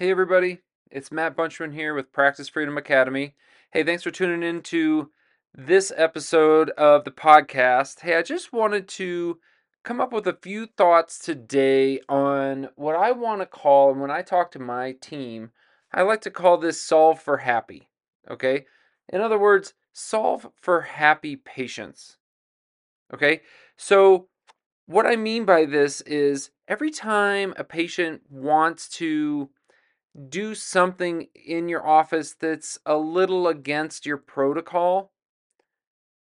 Hey, everybody. It's Matt Bunchman here with Practice Freedom Academy. Hey, thanks for tuning in to this episode of the podcast. Hey, I just wanted to come up with a few thoughts today on what I want to call, and when I talk to my team, I like to call this solve for happy. Okay? In other words, solve for happy patients. Okay? So, what I mean by this is every time a patient wants to do something in your office that's a little against your protocol,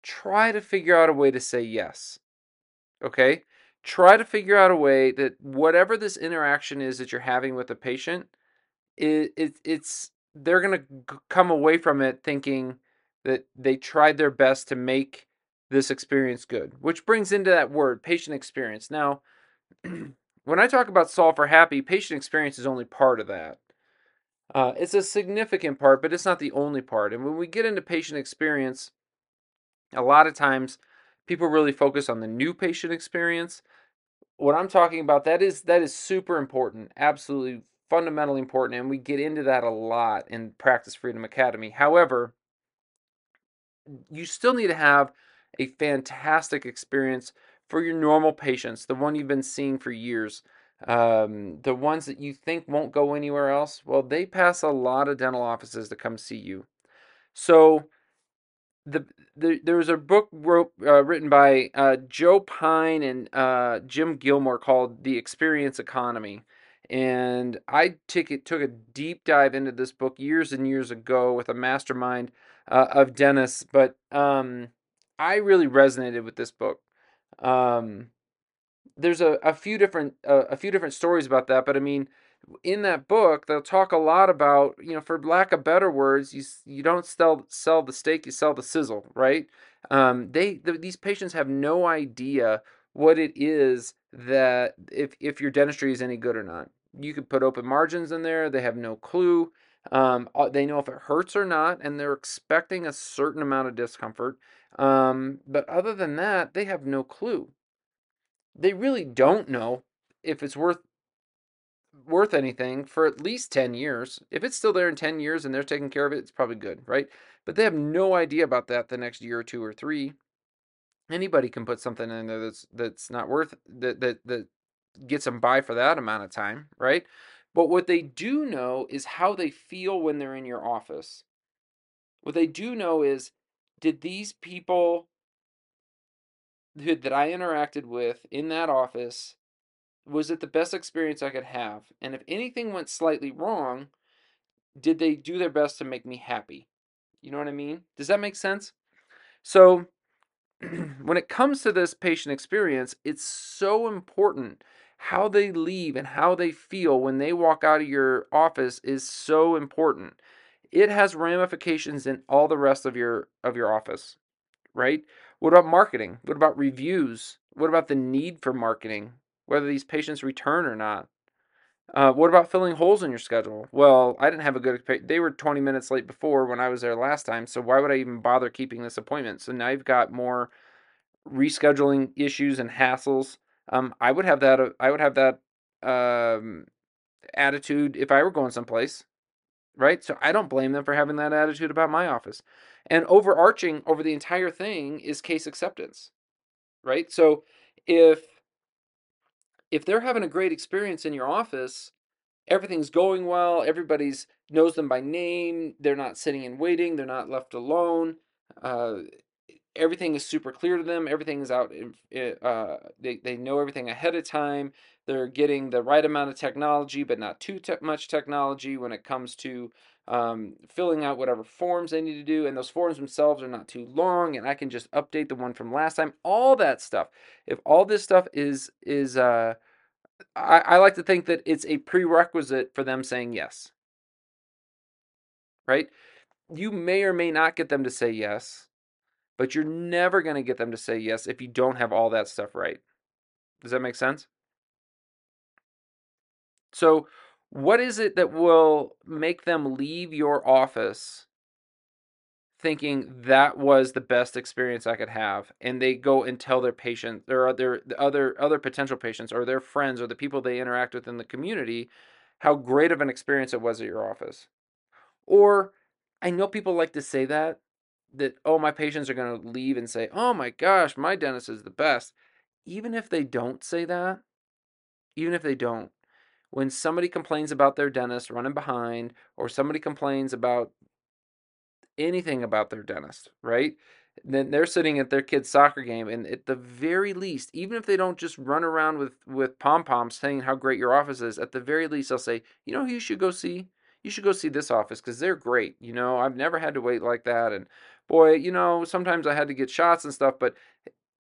try to figure out a way to say yes. Okay? Try to figure out a way that whatever this interaction is that you're having with a patient, it, it it's they're going to come away from it thinking that they tried their best to make this experience good, which brings into that word patient experience. Now, when I talk about solve for happy, patient experience is only part of that. Uh, it's a significant part, but it's not the only part. And when we get into patient experience, a lot of times people really focus on the new patient experience. What I'm talking about that is that is super important, absolutely fundamentally important, and we get into that a lot in Practice Freedom Academy. However, you still need to have a fantastic experience for your normal patients, the one you've been seeing for years. Um, the ones that you think won't go anywhere else, well, they pass a lot of dental offices to come see you. So, the, the there was a book wrote, uh, written by uh, Joe Pine and uh, Jim Gilmore called The Experience Economy. And I took it, took a deep dive into this book years and years ago with a mastermind uh, of dentists, but um, I really resonated with this book. Um, there's a, a few different uh, a few different stories about that, but I mean, in that book they'll talk a lot about you know for lack of better words, you you don't sell sell the steak, you sell the sizzle, right? Um, they the, these patients have no idea what it is that if if your dentistry is any good or not. You could put open margins in there; they have no clue. Um, they know if it hurts or not, and they're expecting a certain amount of discomfort. Um, but other than that, they have no clue they really don't know if it's worth worth anything for at least 10 years. If it's still there in 10 years and they're taking care of it, it's probably good, right? But they have no idea about that the next year or two or three. Anybody can put something in there that's that's not worth that that that gets them by for that amount of time, right? But what they do know is how they feel when they're in your office. What they do know is did these people that I interacted with in that office was it the best experience I could have? And if anything went slightly wrong, did they do their best to make me happy? You know what I mean? Does that make sense? So, when it comes to this patient experience, it's so important. How they leave and how they feel when they walk out of your office is so important. It has ramifications in all the rest of your of your office, right? What about marketing? What about reviews? What about the need for marketing? Whether these patients return or not? Uh, what about filling holes in your schedule? Well, I didn't have a good. They were 20 minutes late before when I was there last time, so why would I even bother keeping this appointment? So now you've got more rescheduling issues and hassles. Um, I would have that. Uh, I would have that um, attitude if I were going someplace, right? So I don't blame them for having that attitude about my office. And overarching over the entire thing is case acceptance, right? So if if they're having a great experience in your office, everything's going well, everybody's knows them by name, they're not sitting and waiting, they're not left alone. Uh, everything is super clear to them. Everything is out. Uh, they they know everything ahead of time. They're getting the right amount of technology, but not too te- much technology when it comes to um, filling out whatever forms they need to do. And those forms themselves are not too long, and I can just update the one from last time. All that stuff. If all this stuff is is uh, I, I like to think that it's a prerequisite for them saying yes. Right? You may or may not get them to say yes but you're never going to get them to say yes if you don't have all that stuff right. Does that make sense? So, what is it that will make them leave your office thinking that was the best experience I could have and they go and tell their patient or other other other potential patients or their friends or the people they interact with in the community how great of an experience it was at your office. Or I know people like to say that that oh my patients are going to leave and say, "Oh my gosh, my dentist is the best." Even if they don't say that, even if they don't, when somebody complains about their dentist running behind or somebody complains about anything about their dentist, right? Then they're sitting at their kid's soccer game, and at the very least, even if they don't just run around with with pom poms saying how great your office is, at the very least, they'll say, you know, who you should go see, you should go see this office because they're great. You know, I've never had to wait like that, and boy, you know, sometimes I had to get shots and stuff, but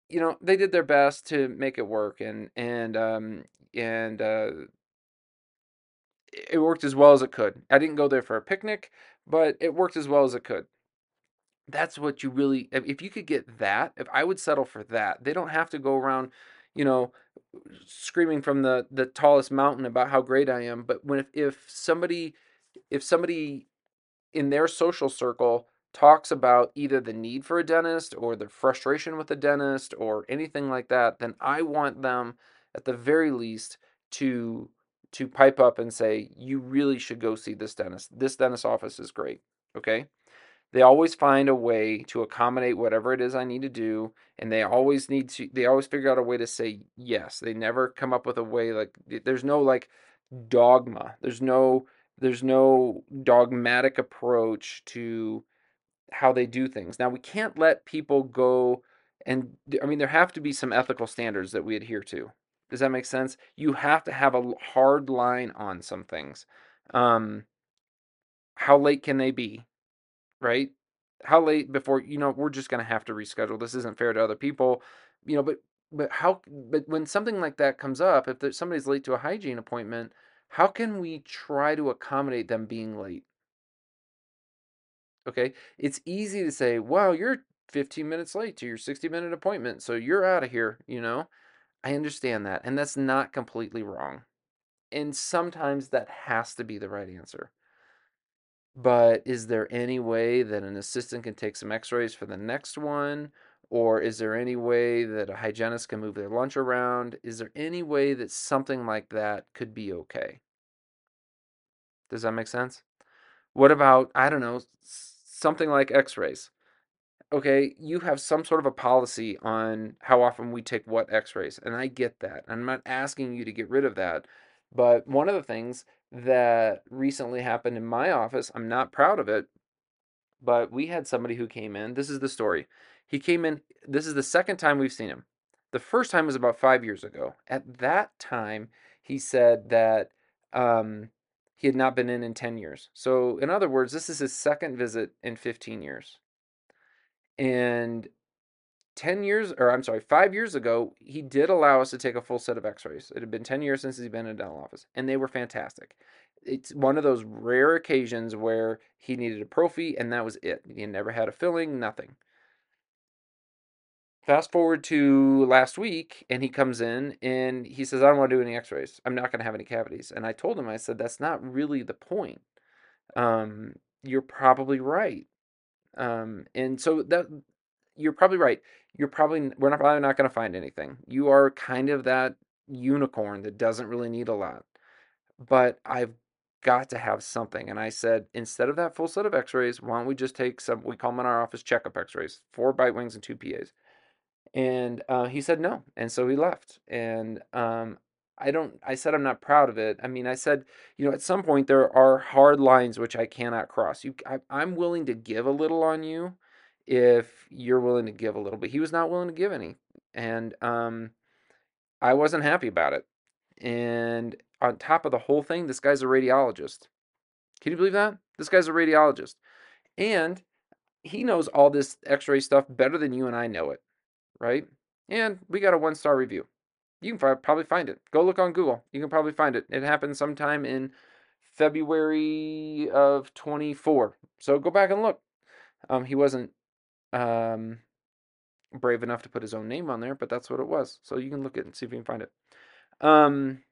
you know, they did their best to make it work, and and um and uh, it worked as well as it could. I didn't go there for a picnic, but it worked as well as it could. That's what you really if you could get that, if I would settle for that. They don't have to go around, you know, screaming from the the tallest mountain about how great I am, but when if, if somebody if somebody in their social circle talks about either the need for a dentist or the frustration with a dentist or anything like that, then I want them at the very least to to pipe up and say, you really should go see this dentist. This dentist office is great. Okay. They always find a way to accommodate whatever it is I need to do. And they always need to, they always figure out a way to say yes. They never come up with a way like, there's no like dogma. There's no, there's no dogmatic approach to how they do things. Now, we can't let people go and, I mean, there have to be some ethical standards that we adhere to. Does that make sense? You have to have a hard line on some things. Um, how late can they be? Right? How late before you know we're just going to have to reschedule. This isn't fair to other people, you know. But but how? But when something like that comes up, if somebody's late to a hygiene appointment, how can we try to accommodate them being late? Okay, it's easy to say, "Wow, you're 15 minutes late to your 60 minute appointment, so you're out of here," you know. I understand that, and that's not completely wrong. And sometimes that has to be the right answer. But is there any way that an assistant can take some x rays for the next one? Or is there any way that a hygienist can move their lunch around? Is there any way that something like that could be okay? Does that make sense? What about, I don't know, something like x rays? okay, you have some sort of a policy on how often we take what x rays, and I get that. I'm not asking you to get rid of that. But one of the things that recently happened in my office, I'm not proud of it, but we had somebody who came in. This is the story. He came in, this is the second time we've seen him. The first time was about five years ago. At that time, he said that um, he had not been in in 10 years. So, in other words, this is his second visit in 15 years. And 10 years, or I'm sorry, five years ago, he did allow us to take a full set of x rays. It had been 10 years since he's been in a dental office, and they were fantastic. It's one of those rare occasions where he needed a prophy, and that was it. He never had a filling, nothing. Fast forward to last week, and he comes in and he says, I don't want to do any x rays. I'm not going to have any cavities. And I told him, I said, that's not really the point. Um, you're probably right. Um, and so that you're probably right. You're probably we're not probably not going to find anything. You are kind of that unicorn that doesn't really need a lot. But I've got to have something. And I said, instead of that full set of x-rays, why don't we just take some we call them in our office checkup x-rays, four bite wings and two PAs. And uh, he said no. And so he left. And um, I don't, I said I'm not proud of it. I mean, I said, you know, at some point there are hard lines which I cannot cross. You, I, I'm willing to give a little on you if you're willing to give a little, but he was not willing to give any. And um, I wasn't happy about it. And on top of the whole thing, this guy's a radiologist. Can you believe that? This guy's a radiologist. And he knows all this x ray stuff better than you and I know it, right? And we got a one star review. You can probably find it. Go look on Google. You can probably find it. It happened sometime in February of 24. So go back and look. Um, he wasn't um, brave enough to put his own name on there, but that's what it was. So you can look at it and see if you can find it. Um,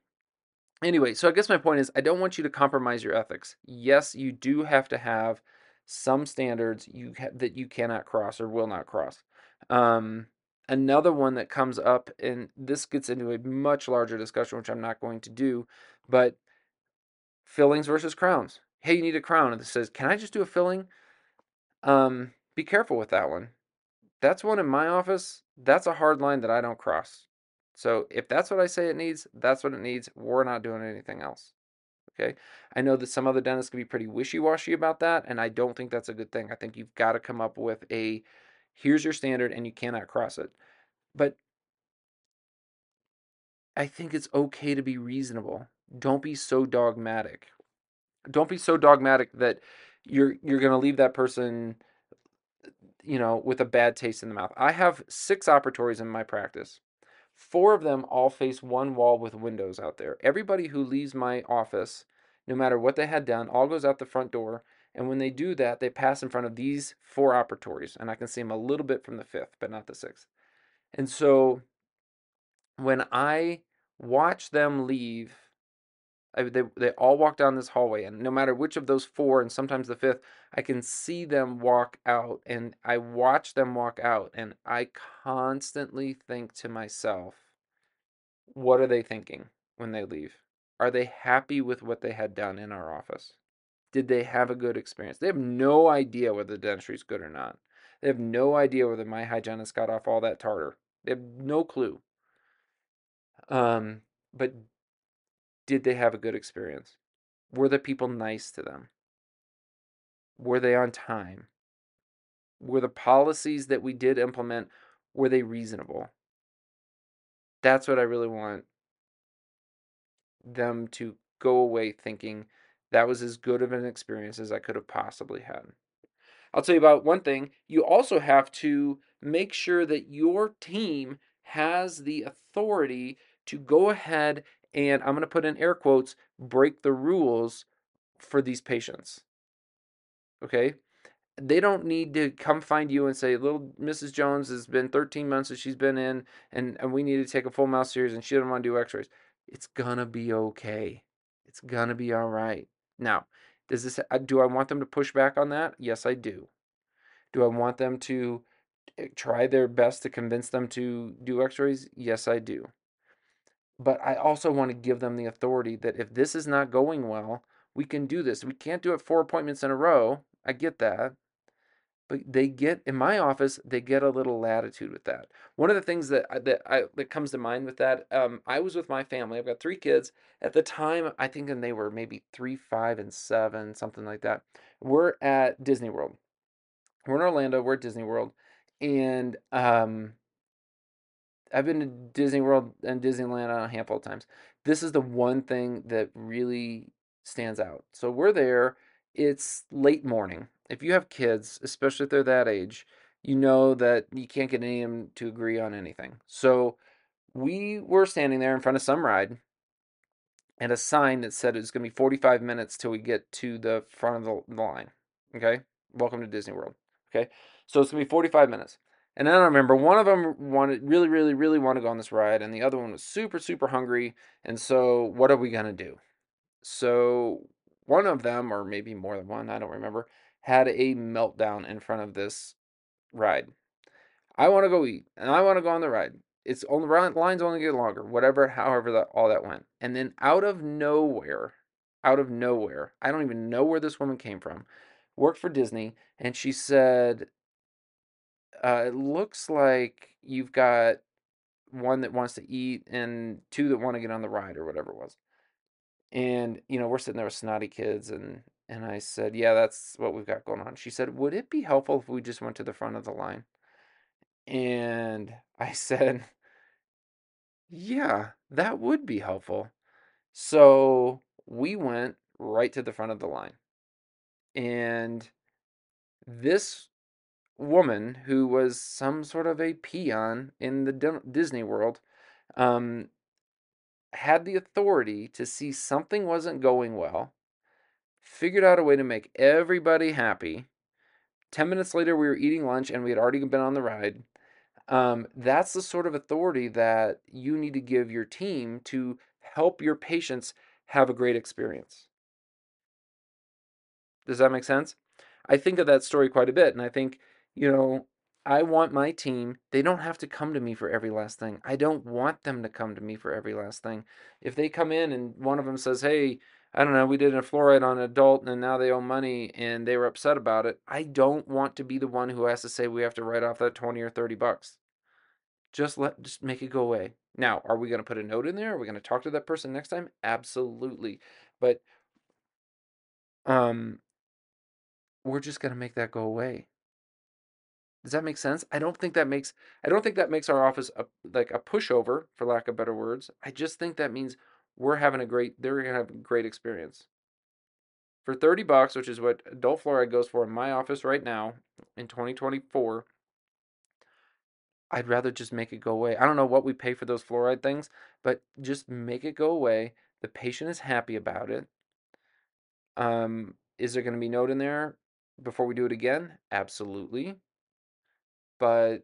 anyway, so I guess my point is I don't want you to compromise your ethics. Yes, you do have to have some standards you ha- that you cannot cross or will not cross. Um, Another one that comes up, and this gets into a much larger discussion, which I'm not going to do, but fillings versus crowns. Hey, you need a crown. And it says, can I just do a filling? Um, be careful with that one. That's one in my office. That's a hard line that I don't cross. So if that's what I say it needs, that's what it needs. We're not doing anything else. Okay. I know that some other dentists can be pretty wishy washy about that, and I don't think that's a good thing. I think you've got to come up with a here's your standard and you cannot cross it. But I think it's okay to be reasonable. Don't be so dogmatic. Don't be so dogmatic that you're you're going to leave that person you know with a bad taste in the mouth. I have 6 operatories in my practice. Four of them all face one wall with windows out there. Everybody who leaves my office, no matter what they had done, all goes out the front door. And when they do that, they pass in front of these four operatories. And I can see them a little bit from the fifth, but not the sixth. And so when I watch them leave, I, they, they all walk down this hallway. And no matter which of those four, and sometimes the fifth, I can see them walk out. And I watch them walk out. And I constantly think to myself, what are they thinking when they leave? Are they happy with what they had done in our office? Did they have a good experience? They have no idea whether the dentistry is good or not. They have no idea whether my hygienist got off all that tartar. They have no clue. Um, but did they have a good experience? Were the people nice to them? Were they on time? Were the policies that we did implement were they reasonable? That's what I really want them to go away thinking that was as good of an experience as I could have possibly had. I'll tell you about one thing. You also have to make sure that your team has the authority to go ahead and I'm going to put in air quotes break the rules for these patients. Okay? They don't need to come find you and say, little Mrs. Jones has been 13 months that she's been in, and, and we need to take a full mouth series and she doesn't want to do x rays. It's going to be okay. It's going to be all right. Now, does this uh, do I want them to push back on that? Yes, I do. Do I want them to eh, try their best to convince them to do x-rays? Yes, I do. But I also want to give them the authority that if this is not going well, we can do this. We can't do it four appointments in a row. I get that but they get in my office they get a little latitude with that. One of the things that that I, that comes to mind with that um, i was with my family i've got three kids. At the time i think and they were maybe three five and seven something like that. We're at disney world. We're in orlando we're at disney world and um, i've been to disney world and disneyland a handful of times. This is the one thing that really stands out. So we're there. It's late morning if you have kids, especially if they're that age, you know that you can't get any of them to agree on anything. So we were standing there in front of some ride and a sign that said it was going to be 45 minutes till we get to the front of the line. Okay? Welcome to Disney World. Okay? So it's going to be 45 minutes. And then I remember one of them wanted really, really, really want to go on this ride, and the other one was super, super hungry. And so, what are we going to do? So, one of them, or maybe more than one, I don't remember, had a meltdown in front of this ride. I want to go eat and I want to go on the ride. It's on the lines only get longer, whatever, however that all that went. And then out of nowhere, out of nowhere, I don't even know where this woman came from, worked for Disney, and she said, uh, "It looks like you've got one that wants to eat and two that want to get on the ride or whatever it was." And you know, we're sitting there with snotty kids, and and I said, Yeah, that's what we've got going on. She said, Would it be helpful if we just went to the front of the line? And I said, Yeah, that would be helpful. So we went right to the front of the line. And this woman, who was some sort of a peon in the Disney world, um, had the authority to see something wasn't going well figured out a way to make everybody happy. 10 minutes later, we were eating lunch and we had already been on the ride. Um, that's the sort of authority that you need to give your team to help your patients have a great experience. Does that make sense? I think of that story quite a bit, and I think, you know, I want my team, they don't have to come to me for every last thing. I don't want them to come to me for every last thing. If they come in and one of them says, Hey, I don't know, we did a fluoride on an adult and now they owe money and they were upset about it. I don't want to be the one who has to say we have to write off that 20 or 30 bucks. Just let just make it go away. Now, are we going to put a note in there? Are we going to talk to that person next time? Absolutely. But um we're just going to make that go away. Does that make sense? I don't think that makes I don't think that makes our office a, like a pushover, for lack of better words. I just think that means we're having a great they're gonna have a great experience. For 30 bucks, which is what adult fluoride goes for in my office right now in 2024, I'd rather just make it go away. I don't know what we pay for those fluoride things, but just make it go away. The patient is happy about it. Um, is there going to be note in there before we do it again? Absolutely but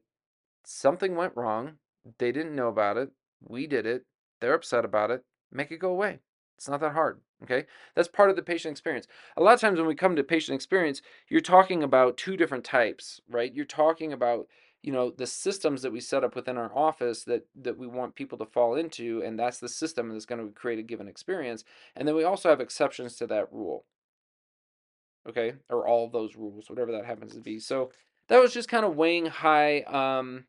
something went wrong. They didn't know about it. We did it. They're upset about it. Make it go away. It's not that hard. Okay. That's part of the patient experience. A lot of times when we come to patient experience, you're talking about two different types, right? You're talking about you know the systems that we set up within our office that that we want people to fall into and that's the system that's going to create a given experience and then we also have exceptions to that rule okay or all those rules whatever that happens to be so that was just kind of weighing high um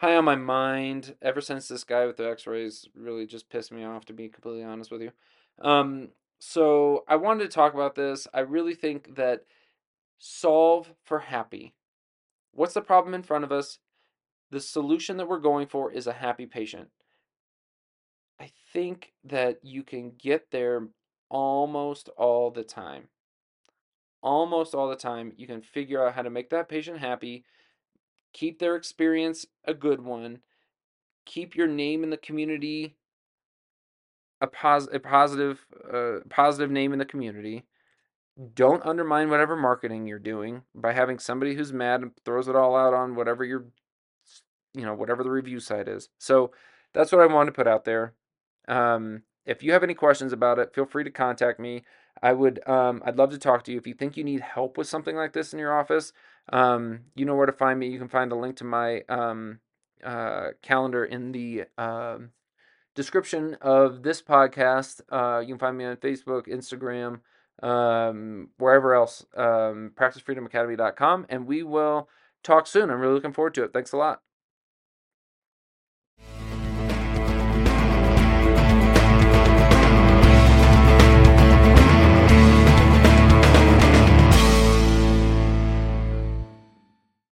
high on my mind ever since this guy with the x-rays really just pissed me off to be completely honest with you. Um so i wanted to talk about this. I really think that solve for happy. What's the problem in front of us? The solution that we're going for is a happy patient. I think that you can get there almost all the time. Almost all the time you can figure out how to make that patient happy keep their experience a good one keep your name in the community a, pos- a positive uh, positive name in the community. Don't undermine whatever marketing you're doing by having somebody who's mad and throws it all out on whatever your you know whatever the review site is. So that's what i wanted to put out there. Um, if you have any questions about it feel free to contact me I would um, I'd love to talk to you. If you think you need help with something like this in your office, um, you know where to find me. You can find the link to my um, uh, calendar in the um, description of this podcast. Uh, you can find me on Facebook, Instagram, um, wherever else, um, practicefreedomacademy.com, and we will talk soon. I'm really looking forward to it. Thanks a lot.